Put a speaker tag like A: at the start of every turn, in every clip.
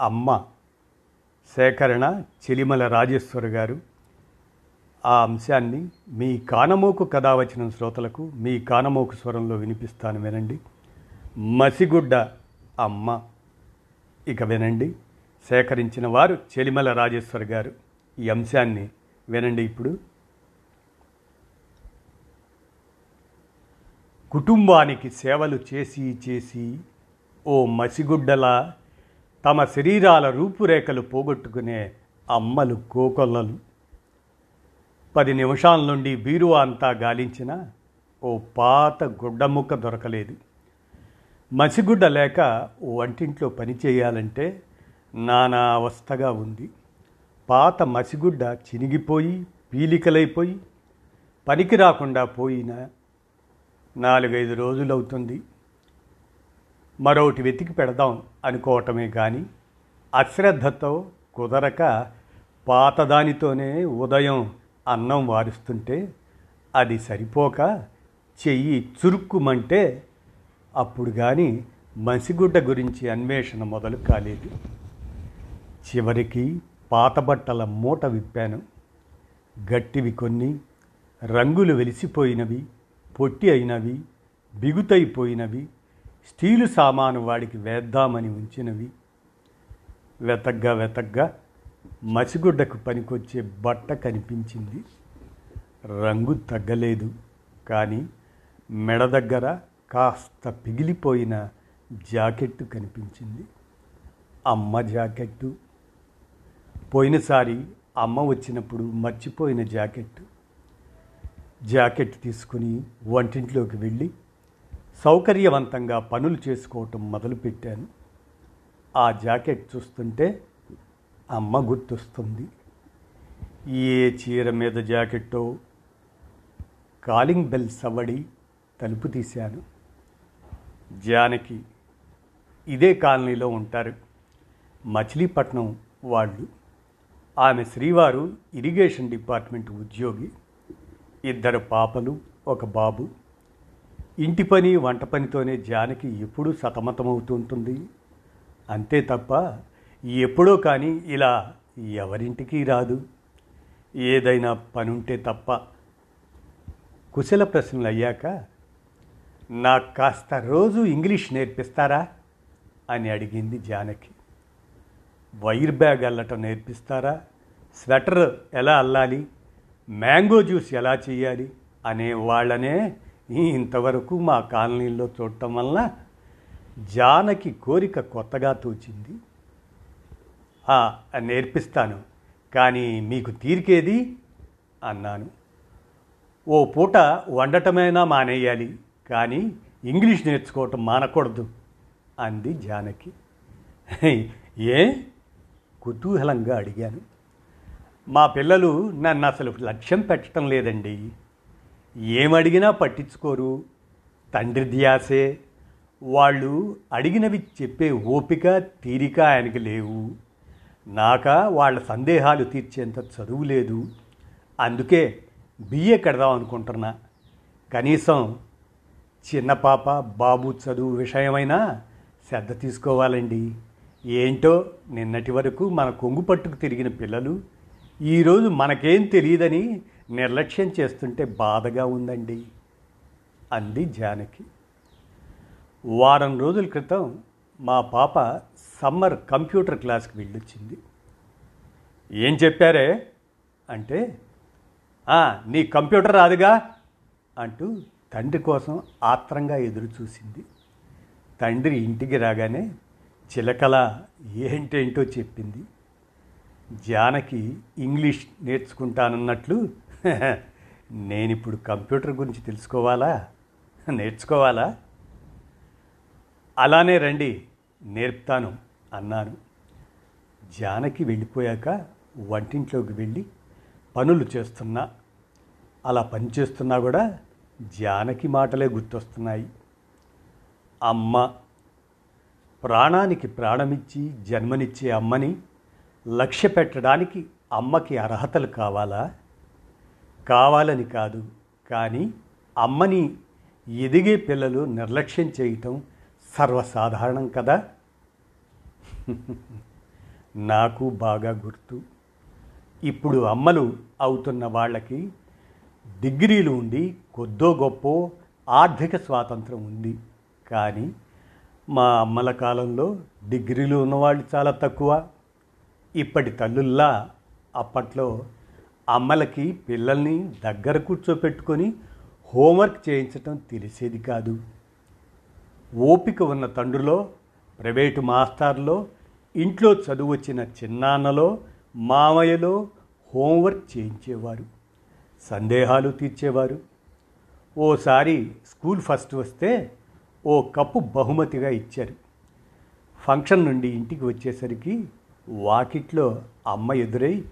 A: అమ్మ సేకరణ చెలిమల రాజేశ్వర గారు. ఆ అంశాన్ని మీ కానమోకు కథ వచ్చిన శ్రోతలకు మీ కానమోకు స్వరంలో వినిపిస్తాను వినండి. మసిగుడ్డ అమ్మ. ఇక వినండి. సేకరించిన వారు చెలిమల రాజేశ్వర్ గారు. ఈ అంశాన్ని వినండి ఇప్పుడు. కుటుంబానికి సేవలు చేసి చేసి ఓ మసిగుడ్డలా తమ శరీరాల రూపురేఖలు పోగొట్టుకునే అమ్మలు కోకొల్లలు. పది నిమిషాల నుండి బీరువా అంతా గాలించిన ఓ పాత గుడ్డముక్క దొరకలేదు. మసిగుడ్డ లేక వంటింట్లో పని చేయాలంటే నానా అవస్థగా ఉంది. పాత మసిగుడ్డ చినిగిపోయి పీలికలైపోయి పనికి రాకుండా పోయిన నాలుగైదు రోజులవుతుంది. మరొకటి వెతికి పెడదాం అనుకోవటమే కానీ అశ్రద్ధతో కుదరక పాతదానితోనే ఉదయం అన్నం వారుస్తుంటే అది సరిపోక చెయ్యి చురుక్కుమంటే అప్పుడు కానీ మసిగుడ్డ గురించి అన్వేషణ మొదలు కాలేదు. చివరికి పాత బట్టల మూట విప్పాను. గట్టివి కొన్ని రంగులు వెలిసిపోయినవి పొట్టి అయినవి బిగుతైపోయినవి స్టీలు సామాను వాడికి వేద్దామని ఉంచినవి. వెతగ్గా వెతగ్గా మసిగుడ్డకు పనికొచ్చే బట్ట కనిపించింది. రంగు తగ్గలేదు కానీ మెడ దగ్గర కాస్త పిగిలిపోయిన జాకెట్టు కనిపించింది. అమ్మ జాకెట్టు. పోయినసారి అమ్మ వచ్చినప్పుడు మర్చిపోయిన జాకెట్టు. జాకెట్ తీసుకుని వంటింట్లోకి వెళ్ళి సౌకర్యవంతంగా పనులు చేసుకోవటం మొదలుపెట్టాను. ఆ జాకెట్ చూస్తుంటే అమ్మ గుర్తొస్తుంది. ఏ చీర మీద జాకెట్టో? కాలింగ్ బెల్ సవడి తలుపు తీశాను. జానకి ఇదే కాలనీలో ఉంటారు మచిలీపట్నం వాళ్ళు. ఆమె శ్రీవారు ఇరిగేషన్ డిపార్ట్మెంట్ ఉద్యోగి. ఇద్దరు పాపలు ఒక బాబు. ఇంటి పని వంట పనితోనే జానకి ఎప్పుడూ సతమతమవుతుంటుంది. అంతే తప్ప ఎప్పుడో కానీ ఇలా ఎవరింటికి రాదు. ఏదైనా పనుంటే తప్ప. కుశల ప్రశ్నలు అయ్యాక నాకు కాస్త రోజు ఇంగ్లీష్ నేర్పిస్తారా? అని అడిగింది జానకి. వైర్ బ్యాగ్ అల్లటం నేర్పిస్తారా? స్వెటర్ ఎలా అల్లాలి? మ్యాంగో జ్యూస్ ఎలా చేయాలి అనే వాళ్ళనే ఇంతవరకు మా కాలనీలో చూడటం వల్ల జానకి కోరిక కొత్తగా తోచింది. నేర్పిస్తాను. కానీ మీకు తీరికేది? అన్నాను. ఓ పూట వండటమైనా మానేయాలి కానీ ఇంగ్లీష్ నేర్చుకోవటం మానకూడదు అంది జానకి. ఏ? కుతూహలంగా అడిగాను. మా పిల్లలు నన్ను అసలు లక్ష్యం పెట్టడం లేదండి. ఏమడిగినా పట్టించుకోరు. తండ్రి ధ్యాసే. వాళ్ళు అడిగినవి చెప్పే ఓపిక తీరిక ఆయనకి లేవు. నాక వాళ్ళ సందేహాలు తీర్చేంత చదువు లేదు. అందుకే బిఏ కడదాం అనుకుంటున్నా. కనీసం చిన్న పాప బాబు చదువు విషయమైనా శ్రద్ధ తీసుకోవాలండి. ఏంటో నిన్నటి వరకు మన కొంగు పట్టుకు తిరిగిన పిల్లలు ఈరోజు మనకేం తెలియదని నిర్లక్ష్యం చేస్తుంటే బాధగా ఉందండి అంది జానకి. వారం రోజుల క్రితం మా పాప సమ్మర్ కంప్యూటర్ క్లాస్కి వెళ్ళొచ్చింది. ఏం చెప్పారే? అంటే నీ కంప్యూటర్ రాదుగా? అంటూ తండ్రి కోసం ఆత్రంగా ఎదురు చూసింది. తండ్రి ఇంటికి రాగానే చిలకల ఏంటేంటో చెప్పింది. జానకి ఇంగ్లీష్ నేర్చుకుంటానన్నట్లు నేనిప్పుడు కంప్యూటర్ గురించి తెలుసుకోవాలా? నేర్చుకోవాలా? అలానే రండి నేర్పుతాను అన్నాను జానకి వెళ్ళిపోయాక వంటింట్లోకి వెళ్ళి పనులు చేస్తున్నా. అలా పని చేస్తున్నా కూడా జానకి మాటలే గుర్తొస్తున్నాయి. అమ్మ ప్రాణానికి ప్రాణమిచ్చి జన్మనిచ్చే అమ్మని లక్ష్య పెట్టడానికి అమ్మకి అర్హతలు కావాలా? కావాలని కాదు. కానీ అమ్మని ఎదిగే పిల్లలు నిర్లక్ష్యం చేయటం సర్వసాధారణం కదా? నాకు బాగా గుర్తు. ఇప్పుడు అమ్మలు అవుతున్న వాళ్ళకి డిగ్రీలు ఉండి కొద్దో గొప్ప ఆర్థిక స్వాతంత్రం ఉంది. కానీ మా అమ్మల కాలంలో డిగ్రీలు ఉన్నవాళ్ళు చాలా తక్కువ. ఇప్పటి తల్లుల్లా అప్పట్లో అమ్మలకి పిల్లల్ని దగ్గర కూర్చోపెట్టుకొని హోంవర్క్ చేయించటం తెలిసేది కాదు. ఓపిక ఉన్న తండ్రిలో ప్రైవేటు మాస్టర్లో ఇంట్లో చదువు వచ్చిన చిన్నాన్నలో మామయ్యలో హోంవర్క్ చేయించేవారు. సందేహాలు తీర్చేవారు. ఓసారి స్కూల్ ఫస్ట్ వస్తే ఓ కప్పు బహుమతిగా ఇచ్చారు. ఫంక్షన్ నుండి ఇంటికి వచ్చేసరికి వాకిట్లో అమ్మ ఎదురై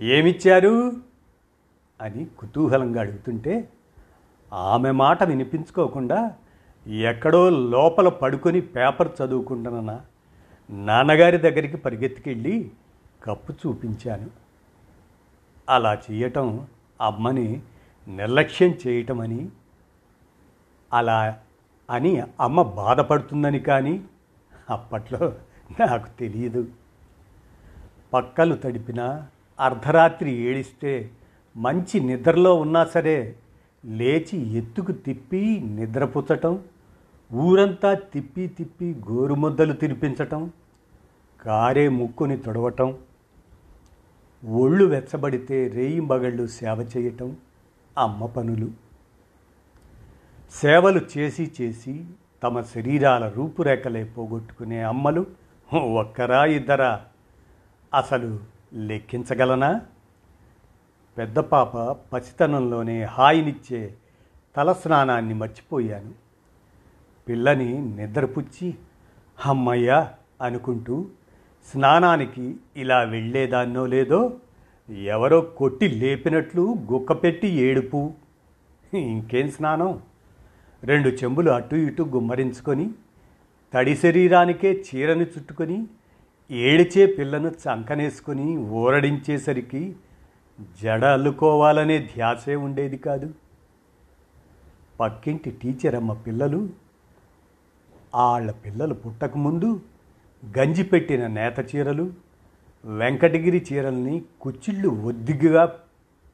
A: ఏమిచ్చారు? అని కుతూహలంగా అడుగుతుంటే ఆమె మాట వినిపించుకోకుండా ఎక్కడో లోపల పడుకొని పేపర్ చదువుకుంటున్న నాన్నగారి దగ్గరికి పరిగెత్తుకెళ్ళి కప్పు చూపించాను. అలా చేయటం అమ్మని నిర్లక్ష్యం చేయటమని అలా అని అమ్మ బాధపడుతుందని కానీ అప్పట్లో నాకు తెలియదు. పక్కలు తడిపినా అర్ధరాత్రి ఏడిస్తే మంచి నిద్రలో ఉన్నా సరే లేచి ఎత్తుకు తిప్పి నిద్రపుచ్చటం ఊరంతా తిప్పి తిప్పి గోరుముద్దలు తినిపించటం కారే ముక్కుని తొడవటం ఒళ్ళు వెచ్చబడితే రేయింబగళ్ళు సేవ చేయటం అమ్మ పనులు. సేవలు చేసి చేసి తమ శరీరాల రూపురేఖలే పోగొట్టుకునే అమ్మలు ఒక్కరా ఇద్దరా. అసలు లెక్కించగలనా? పెద్ద పాప పసితనంలోనే హాయినిచ్చే తలస్నానాన్ని మర్చిపోయాను. పిల్లని నిద్రపుచ్చి అమ్మయ్యా అనుకుంటూ స్నానానికి ఇలా వెళ్ళేదాన్నో లేదో ఎవరో కొట్టి లేపినట్లు గుక్కపెట్టి ఏడుపు. ఇంకేం స్నానం? రెండు చెంబులు అటు ఇటు గుమ్మరించుకొని తడి శరీరానికే చీరని చుట్టుకొని ఏడిచే పిల్లను చంకనేసుకొని ఊరడించేసరికి జడ అల్లుకోవాలనే ధ్యాసే ఉండేది కాదు. పక్కింటి టీచర్ అమ్మ పిల్లలు వాళ్ళ పిల్లలు పుట్టకముందు గంజి పెట్టిన నేత చీరలు వెంకటగిరి చీరల్ని కుచ్చిళ్ళు ఒద్దిగ్గా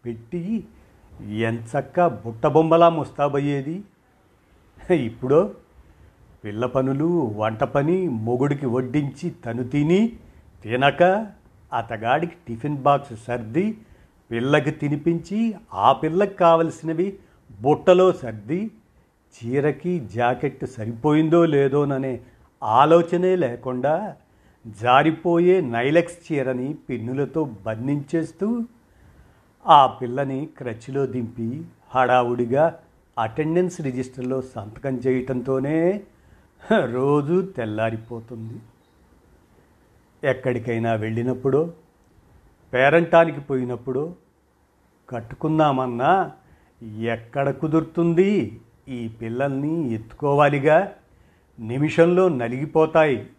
A: పెట్టి ఎంచక్క బుట్టబొమ్మలా ముస్తాబయ్యేది. ఇప్పుడో పిల్ల పనులు వంట పని మొగుడికి వడ్డించి తను తిని తినక అతగాడికి టిఫిన్ బాక్స్ సర్ది పిల్లకి తినిపించి ఆ పిల్లకి కావలసినవి బుట్టలో సర్ది చీరకి జాకెట్ సరిపోయిందో లేదోననే ఆలోచనే లేకుండా జారిపోయే నైలెక్స్ చీరని పిన్నులతో బంధించేస్తూ ఆ పిల్లని క్రచ్లో దింపి హడావుడిగా అటెండెన్స్ రిజిస్టర్లో సంతకం చేయటంతోనే రోజు తెల్లారిపోతుంది. ఎక్కడికైనా వెళ్ళినప్పుడో పేరంటానికి పోయినప్పుడు కట్టుకుందామన్నా ఎక్కడ కుదురుతుంది? ఈ పిల్లల్ని ఎత్తుకోవాలిగా? నిమిషంలో నలిగిపోతాయి.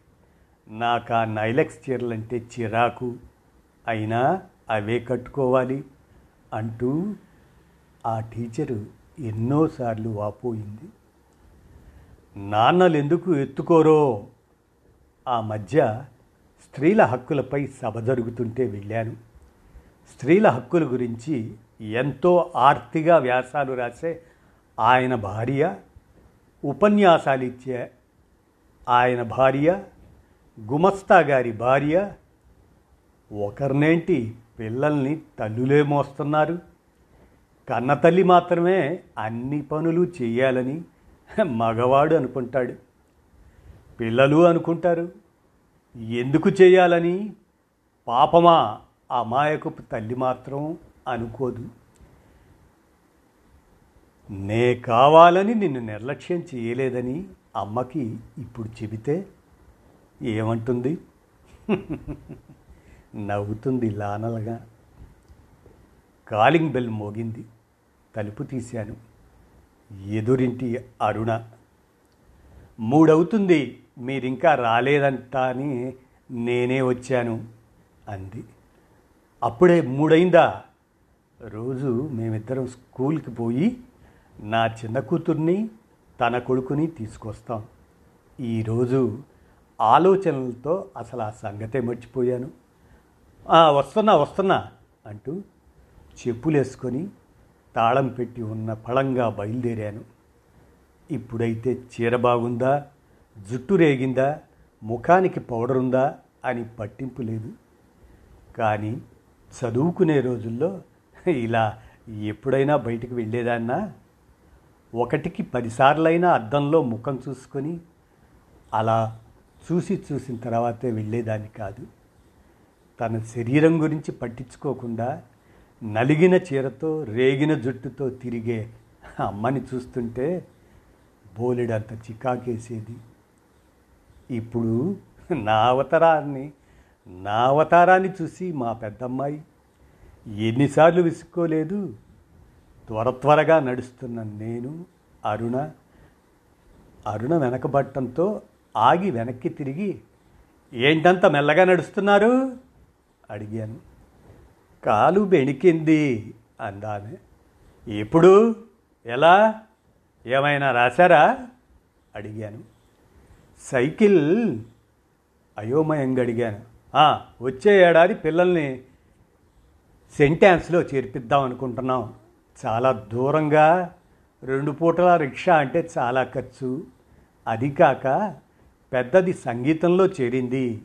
A: నాకు ఆ నైలెక్స్ చీరలంటే చిరాకు. అయినా అవే కట్టుకోవాలి అంటూ ఆ టీచరు ఎన్నోసార్లు వాపోయింది. నాన్నలు ఎందుకు ఎత్తుకోరో? ఆ మధ్య స్త్రీల హక్కులపై సభ జరుగుతుంటే వెళ్ళాను. స్త్రీల హక్కుల గురించి ఎంతో ఆర్తిగా వ్యాసాలు రాసే ఆయన భార్య ఉపన్యాసాలు ఇచ్చే ఆయన భార్య గుమస్తా గారి భార్య ఒకరినేంటి పిల్లల్ని తల్లులే మోస్తున్నారు. కన్నతల్లి మాత్రమే అన్ని పనులు చేయాలని మగవాడు అనుకుంటాడు. పిల్లలు అనుకుంటారు. ఎందుకు చేయాలని? పాపమా? అమాయకపు తల్లి మాత్రం అనుకోదు. నే కావాలని నిన్ను నిర్లక్ష్యం చేయలేదని అమ్మకి ఇప్పుడు చెబితే ఏమంటుంది? నవ్వుతుంది లానలగా. కాలింగ్ బెల్ మోగింది. తలుపు తీశాను. ఎదురింటి అరుణ. మూడవుతుంది మీరింకా రాలేదంట అని నేనే వచ్చాను అంది. అప్పుడే మూడైందా రోజు మేమిద్దరం స్కూల్కి పోయి నా చిన్న కూతుర్ని తన కొడుకుని తీసుకొస్తాం. ఈరోజు ఆలోచనలతో అసలు ఆ సంగతే మర్చిపోయాను. వస్తున్నా వస్తున్నా అంటూ చెప్పులేసుకొని తాళం పెట్టి ఉన్న పళంగా బయలుదేరాను. ఇప్పుడైతే చీర బాగుందా? జుట్టు రేగిందా? ముఖానికి పౌడర్ ఉందా? అని పట్టింపు లేదు. కానీ చదువుకునే రోజుల్లో ఇలా ఎప్పుడైనా బయటికి వెళ్ళేదాన్నా? ఒకటికి పదిసార్లైనా అద్దంలో ముఖం చూసుకొని అలా చూసి చూసిన తర్వాతే వెళ్ళేదాన్ని కాదు. తన శరీరం గురించి పట్టించుకోకుండా నలిగిన చీరతో రేగిన జుట్టుతో తిరిగే అమ్మని చూస్తుంటే బోలెడంత చికాకేసేది. ఇప్పుడు నా అవతారాన్ని నా అవతారాన్ని చూసి మా పెద్దమ్మాయి ఎన్నిసార్లు విసుక్కోలేదు. త్వర త్వరగా నడుస్తున్న నేను అరుణ అరుణ వెనకబట్టంతో ఆగి వెనక్కి తిరిగి ఏంటంత మెల్లగా నడుస్తున్నారు? అడిగాను. కాలు బెణికింది అందామె. ఎప్పుడు? ఎలా? ఏమైనా రాశారా? అడిగాను. సైకిల్ అయోమయంగా అడిగాను. వచ్చే ఏడాది పిల్లల్ని సెంటాన్స్లో చేర్పిద్దాం అనుకుంటున్నాం. చాలా దూరంగా రెండు పూటల రిక్షా అంటే చాలా ఖర్చు. అది కాక పెద్దది సంగీతంలో చేరింది.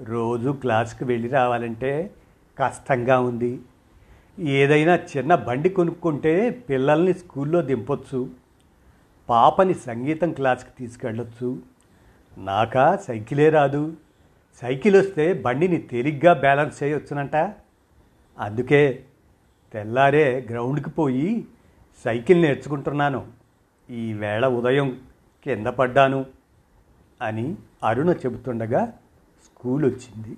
A: రోజు క్లాస్కి వెళ్ళి రావాలంటే కష్టంగా ఉంది. ఏదైనా చిన్న బండి కొనుక్కుంటే పిల్లల్ని స్కూల్లో దింపొచ్చు. పాపని సంగీతం క్లాస్కి తీసుకెళ్ళొచ్చు. నాకా సైకిలే రాదు. సైకిల్ వస్తే బండిని తేలిగ్గా బ్యాలెన్స్ చేయొచ్చునంట. అందుకే తెల్లారే గ్రౌండ్కి పోయి సైకిల్ నేర్చుకుంటున్నాను. ఈ వేళ ఉదయం కింద పడ్డాను అని అరుణ చెబుతుండగా స్కూల్ వచ్చింది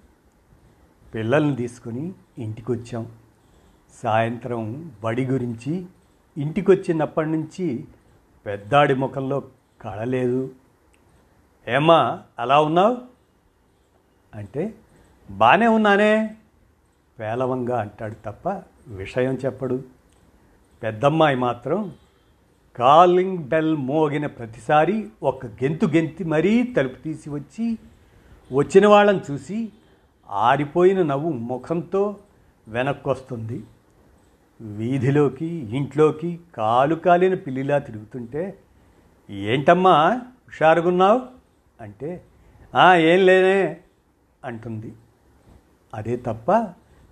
A: పిల్లల్ని తీసుకొని ఇంటికి వచ్చాం సాయంత్రం బడి గురించి ఇంటికి వచ్చినప్పటి నుంచి పెద్దాడి ముఖంలో కళలేదు. ఏమా అలా ఉన్నావు? అంటే బాగానే ఉన్నానే. పేలవంగా అంటాడు తప్ప విషయం చెప్పడు. పెద్దమ్మాయి మాత్రం కాలింగ్ బెల్ మోగిన ప్రతిసారి ఒక గెంతు గెంతి మరీ తలుపు తీసి వచ్చి వచ్చిన వాళ్ళని చూసి ఆరిపోయిన నవ్వు ముఖంతో వెనక్కొస్తుంది. వీధిలోకి ఇంట్లోకి కాలు కాలిన పిల్లిలా తిరుగుతుంటే ఏంటమ్మా హుషారుగున్నావు? అంటే ఏం లేనే అంటుంది. అదే తప్ప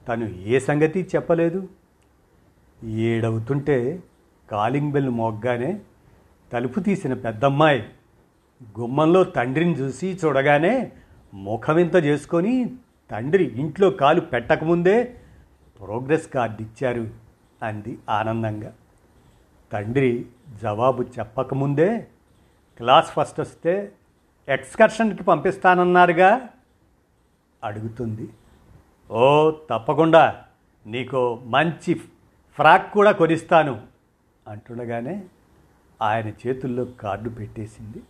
A: తను ఏ సంగతి చెప్పలేదు. ఏడవుతుంటే కాలింగ్ బెల్ మోగ్గానే తలుపు తీసిన పెద్దమ్మాయి గుమ్మంలో తండ్రిని చూసి చూడగానే ముఖమింత చేసుకొని తండ్రి ఇంట్లో కాలు పెట్టకముందే ప్రోగ్రెస్ కార్డు ఇచ్చారు అంది ఆనందంగా. తండ్రి జవాబు చెప్పకముందే క్లాస్ ఫస్ట్ వస్తే ఎక్స్కర్షన్కి పంపిస్తానన్నారుగా అడుగుతుంది. ఓ తప్పకుండా నీకు మంచి ఫ్రాక్ కూడా కొనిస్తాను అంటుండగానే ఆయన చేతుల్లో కార్డు పెట్టేసింది.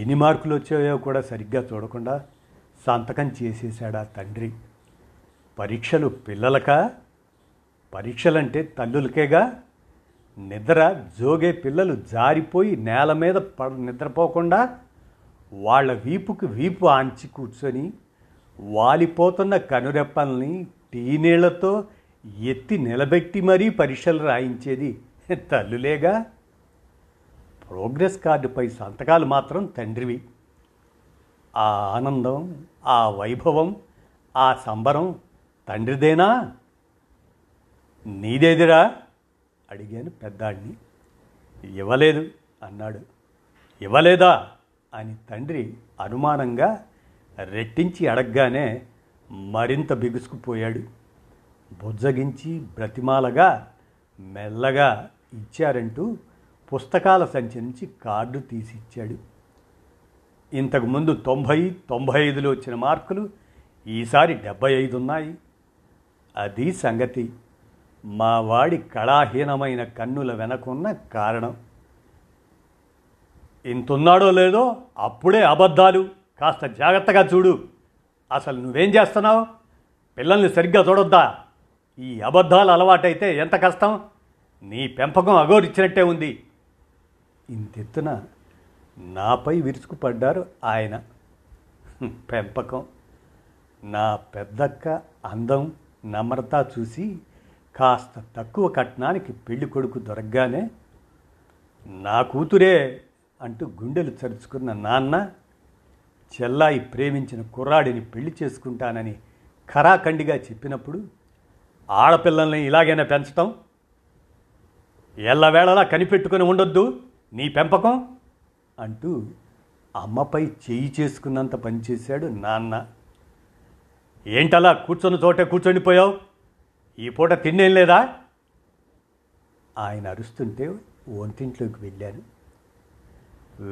A: ఎన్ని మార్కులు వచ్చాయో కూడా సరిగ్గా చూడకుండా సంతకం చేసేశాడా తండ్రి? పరీక్షలు పిల్లలక? పరీక్షలంటే తల్లులకేగా? నిద్ర జోగే పిల్లలు జారిపోయి నేల మీద పడ నిద్రపోకుండా వాళ్ళ వీపుకి వీపు ఆంచి కూర్చొని వాలిపోతున్న కనురెప్పల్ని టీనీళ్ళతో ఎత్తి నిలబెట్టి మరీ పరీక్షలు రాయించేది తల్లులేగా? ప్రోగ్రెస్ కార్డుపై సంతకాలు మాత్రం తండ్రివి. ఆ ఆనందం ఆ వైభవం ఆ సంబరం తండ్రిదేనా? నీదేదిరా? అడిగాను పెద్దాడిని. ఇవ్వలేదు అన్నాడు. ఇవ్వలేదా? అని తండ్రి అనుమానంగా రెట్టించి అడగగానే మరింత బిగుసుకుపోయాడు. బుజ్జగించి బ్రతిమాలగా మెల్లగా ఇచ్చారంటూ పుస్తకాల సంచి నుంచి కార్డు తీసిచ్చాడు. ఇంతకుముందు తొంభై తొంభై ఐదులో వచ్చిన మార్కులు ఈసారి డెబ్బై ఐదు ఉన్నాయి అది సంగతి. మా వాడి కళాహీనమైన కన్నుల వెనకున్న కారణం. ఇంతున్నాడో లేదో అప్పుడే అబద్ధాలు. కాస్త జాగ్రత్తగా చూడు. అసలు నువ్వేం చేస్తున్నావు? పిల్లల్ని సరిగ్గా చూడొద్దా? ఈ అబద్ధాలు అలవాటైతే ఎంత కష్టం? నీ పెంపకం అగోరిచ్చినట్టే ఉంది. ఇంతెత్తున నాపై విరుచుకుపడ్డారు ఆయన. పెంపకం. నా పెద్దక్క అందం నమ్రత చూసి కాస్త తక్కువ కట్నానికి పెళ్ళి కొడుకు దొరకగానే నా కూతురే అంటూ గుండెలు చరుచుకున్న నాన్న చెల్లాయి ప్రేమించిన కుర్రాడిని పెళ్ళి చేసుకుంటానని ఖరాఖండిగా చెప్పినప్పుడు ఆడపిల్లల్ని ఇలాగైనా పెంచటం? ఎల్లవేళలా కనిపెట్టుకుని ఉండొద్దు నీ పెంపకం? అంటూ అమ్మపై చేయి చేసుకున్నంత పనిచేశాడు నాన్న. ఏంటలా కూర్చొని చోటే కూర్చొనిపోయావు? ఈ పూట తిండేం లేదా? ఆయన అరుస్తుంటే వంటింట్లోకి వెళ్ళాను.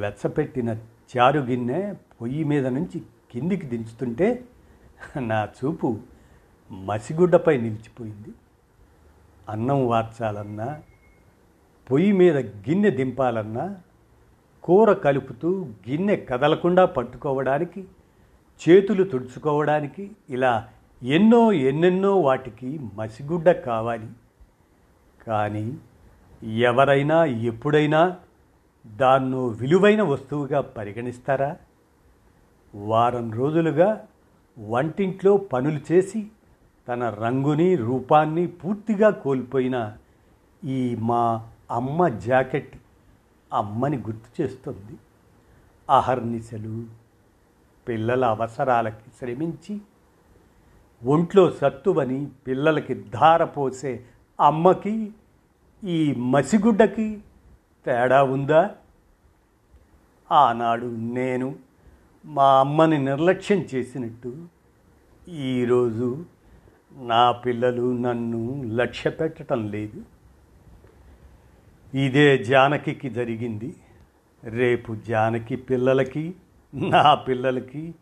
A: వెచ్చపెట్టిన చారు గిన్నె పొయ్యి మీద నుంచి కిందికి దించుతుంటే నా చూపు మసిగుడ్డపై నిలిచిపోయింది. అన్నం వార్చాలన్నా పొయ్యి మీద గిన్నె దింపాలన్నా కూర కలుపుతూ గిన్నె కదలకుండా పట్టుకోవడానికి చేతులు తుడుచుకోవడానికి ఇలా ఎన్నో ఎన్నెన్నో వాటికి మసిగుడ్డ కావాలి. కానీ ఎవరైనా ఎప్పుడైనా దాన్ను విలువైన వస్తువుగా పరిగణిస్తారా? వారం రోజులుగా వంటింట్లో పనులు చేసి తన రంగుని రూపాన్ని పూర్తిగా కోల్పోయిన ఈ మా అమ్మ జాకెట్ అమ్మని గుర్తు చేస్తుంది. అహర్నిశలు పిల్లల అవసరాలకి శ్రమించి ఒంట్లో సత్తువని పిల్లలకి ధార పోసే అమ్మకి ఈ మసిగుడ్డకి తేడా ఉందా? ఆనాడు నేను మా అమ్మని నిర్లక్ష్యం చేసినట్టు ఈరోజు నా పిల్లలు నన్ను లక్ష్య పెట్టడం లేదు. ఇదే జానకికి జరిగింది. రేపు జానకి పిల్లలకి నా పిల్లలకి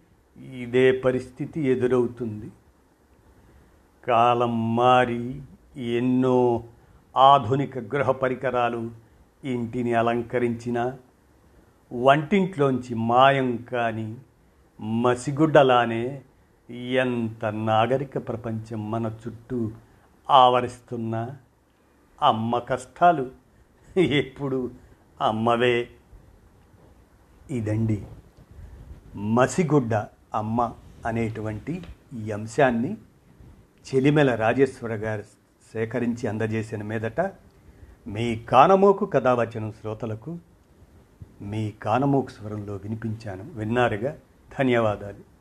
A: ఇదే పరిస్థితి ఎదురవుతుంది. కాలం మారి ఎన్నో ఆధునిక గృహ పరికరాలు ఇంటిని అలంకరించిన వంటింట్లోంచి మాయం కాని మసిగుడ్డలానే ఎంత నాగరిక ప్రపంచం మన చుట్టూ ఆవరిస్తున్నా అమ్మ కష్టాలు ఎప్పుడు? అమ్మవే. ఇదండి. మసిగుడ్డ అమ్మ అనేటువంటి ఈ అంశాన్ని చెలిమెల రాజేశ్వర గారు సేకరించి అందజేసిన మీదట మీ కానమోకు కథావచనం శ్రోతలకు మీ కానమోకు స్వరంలో వినిపించాను. విన్నారుగా? ధన్యవాదాలు.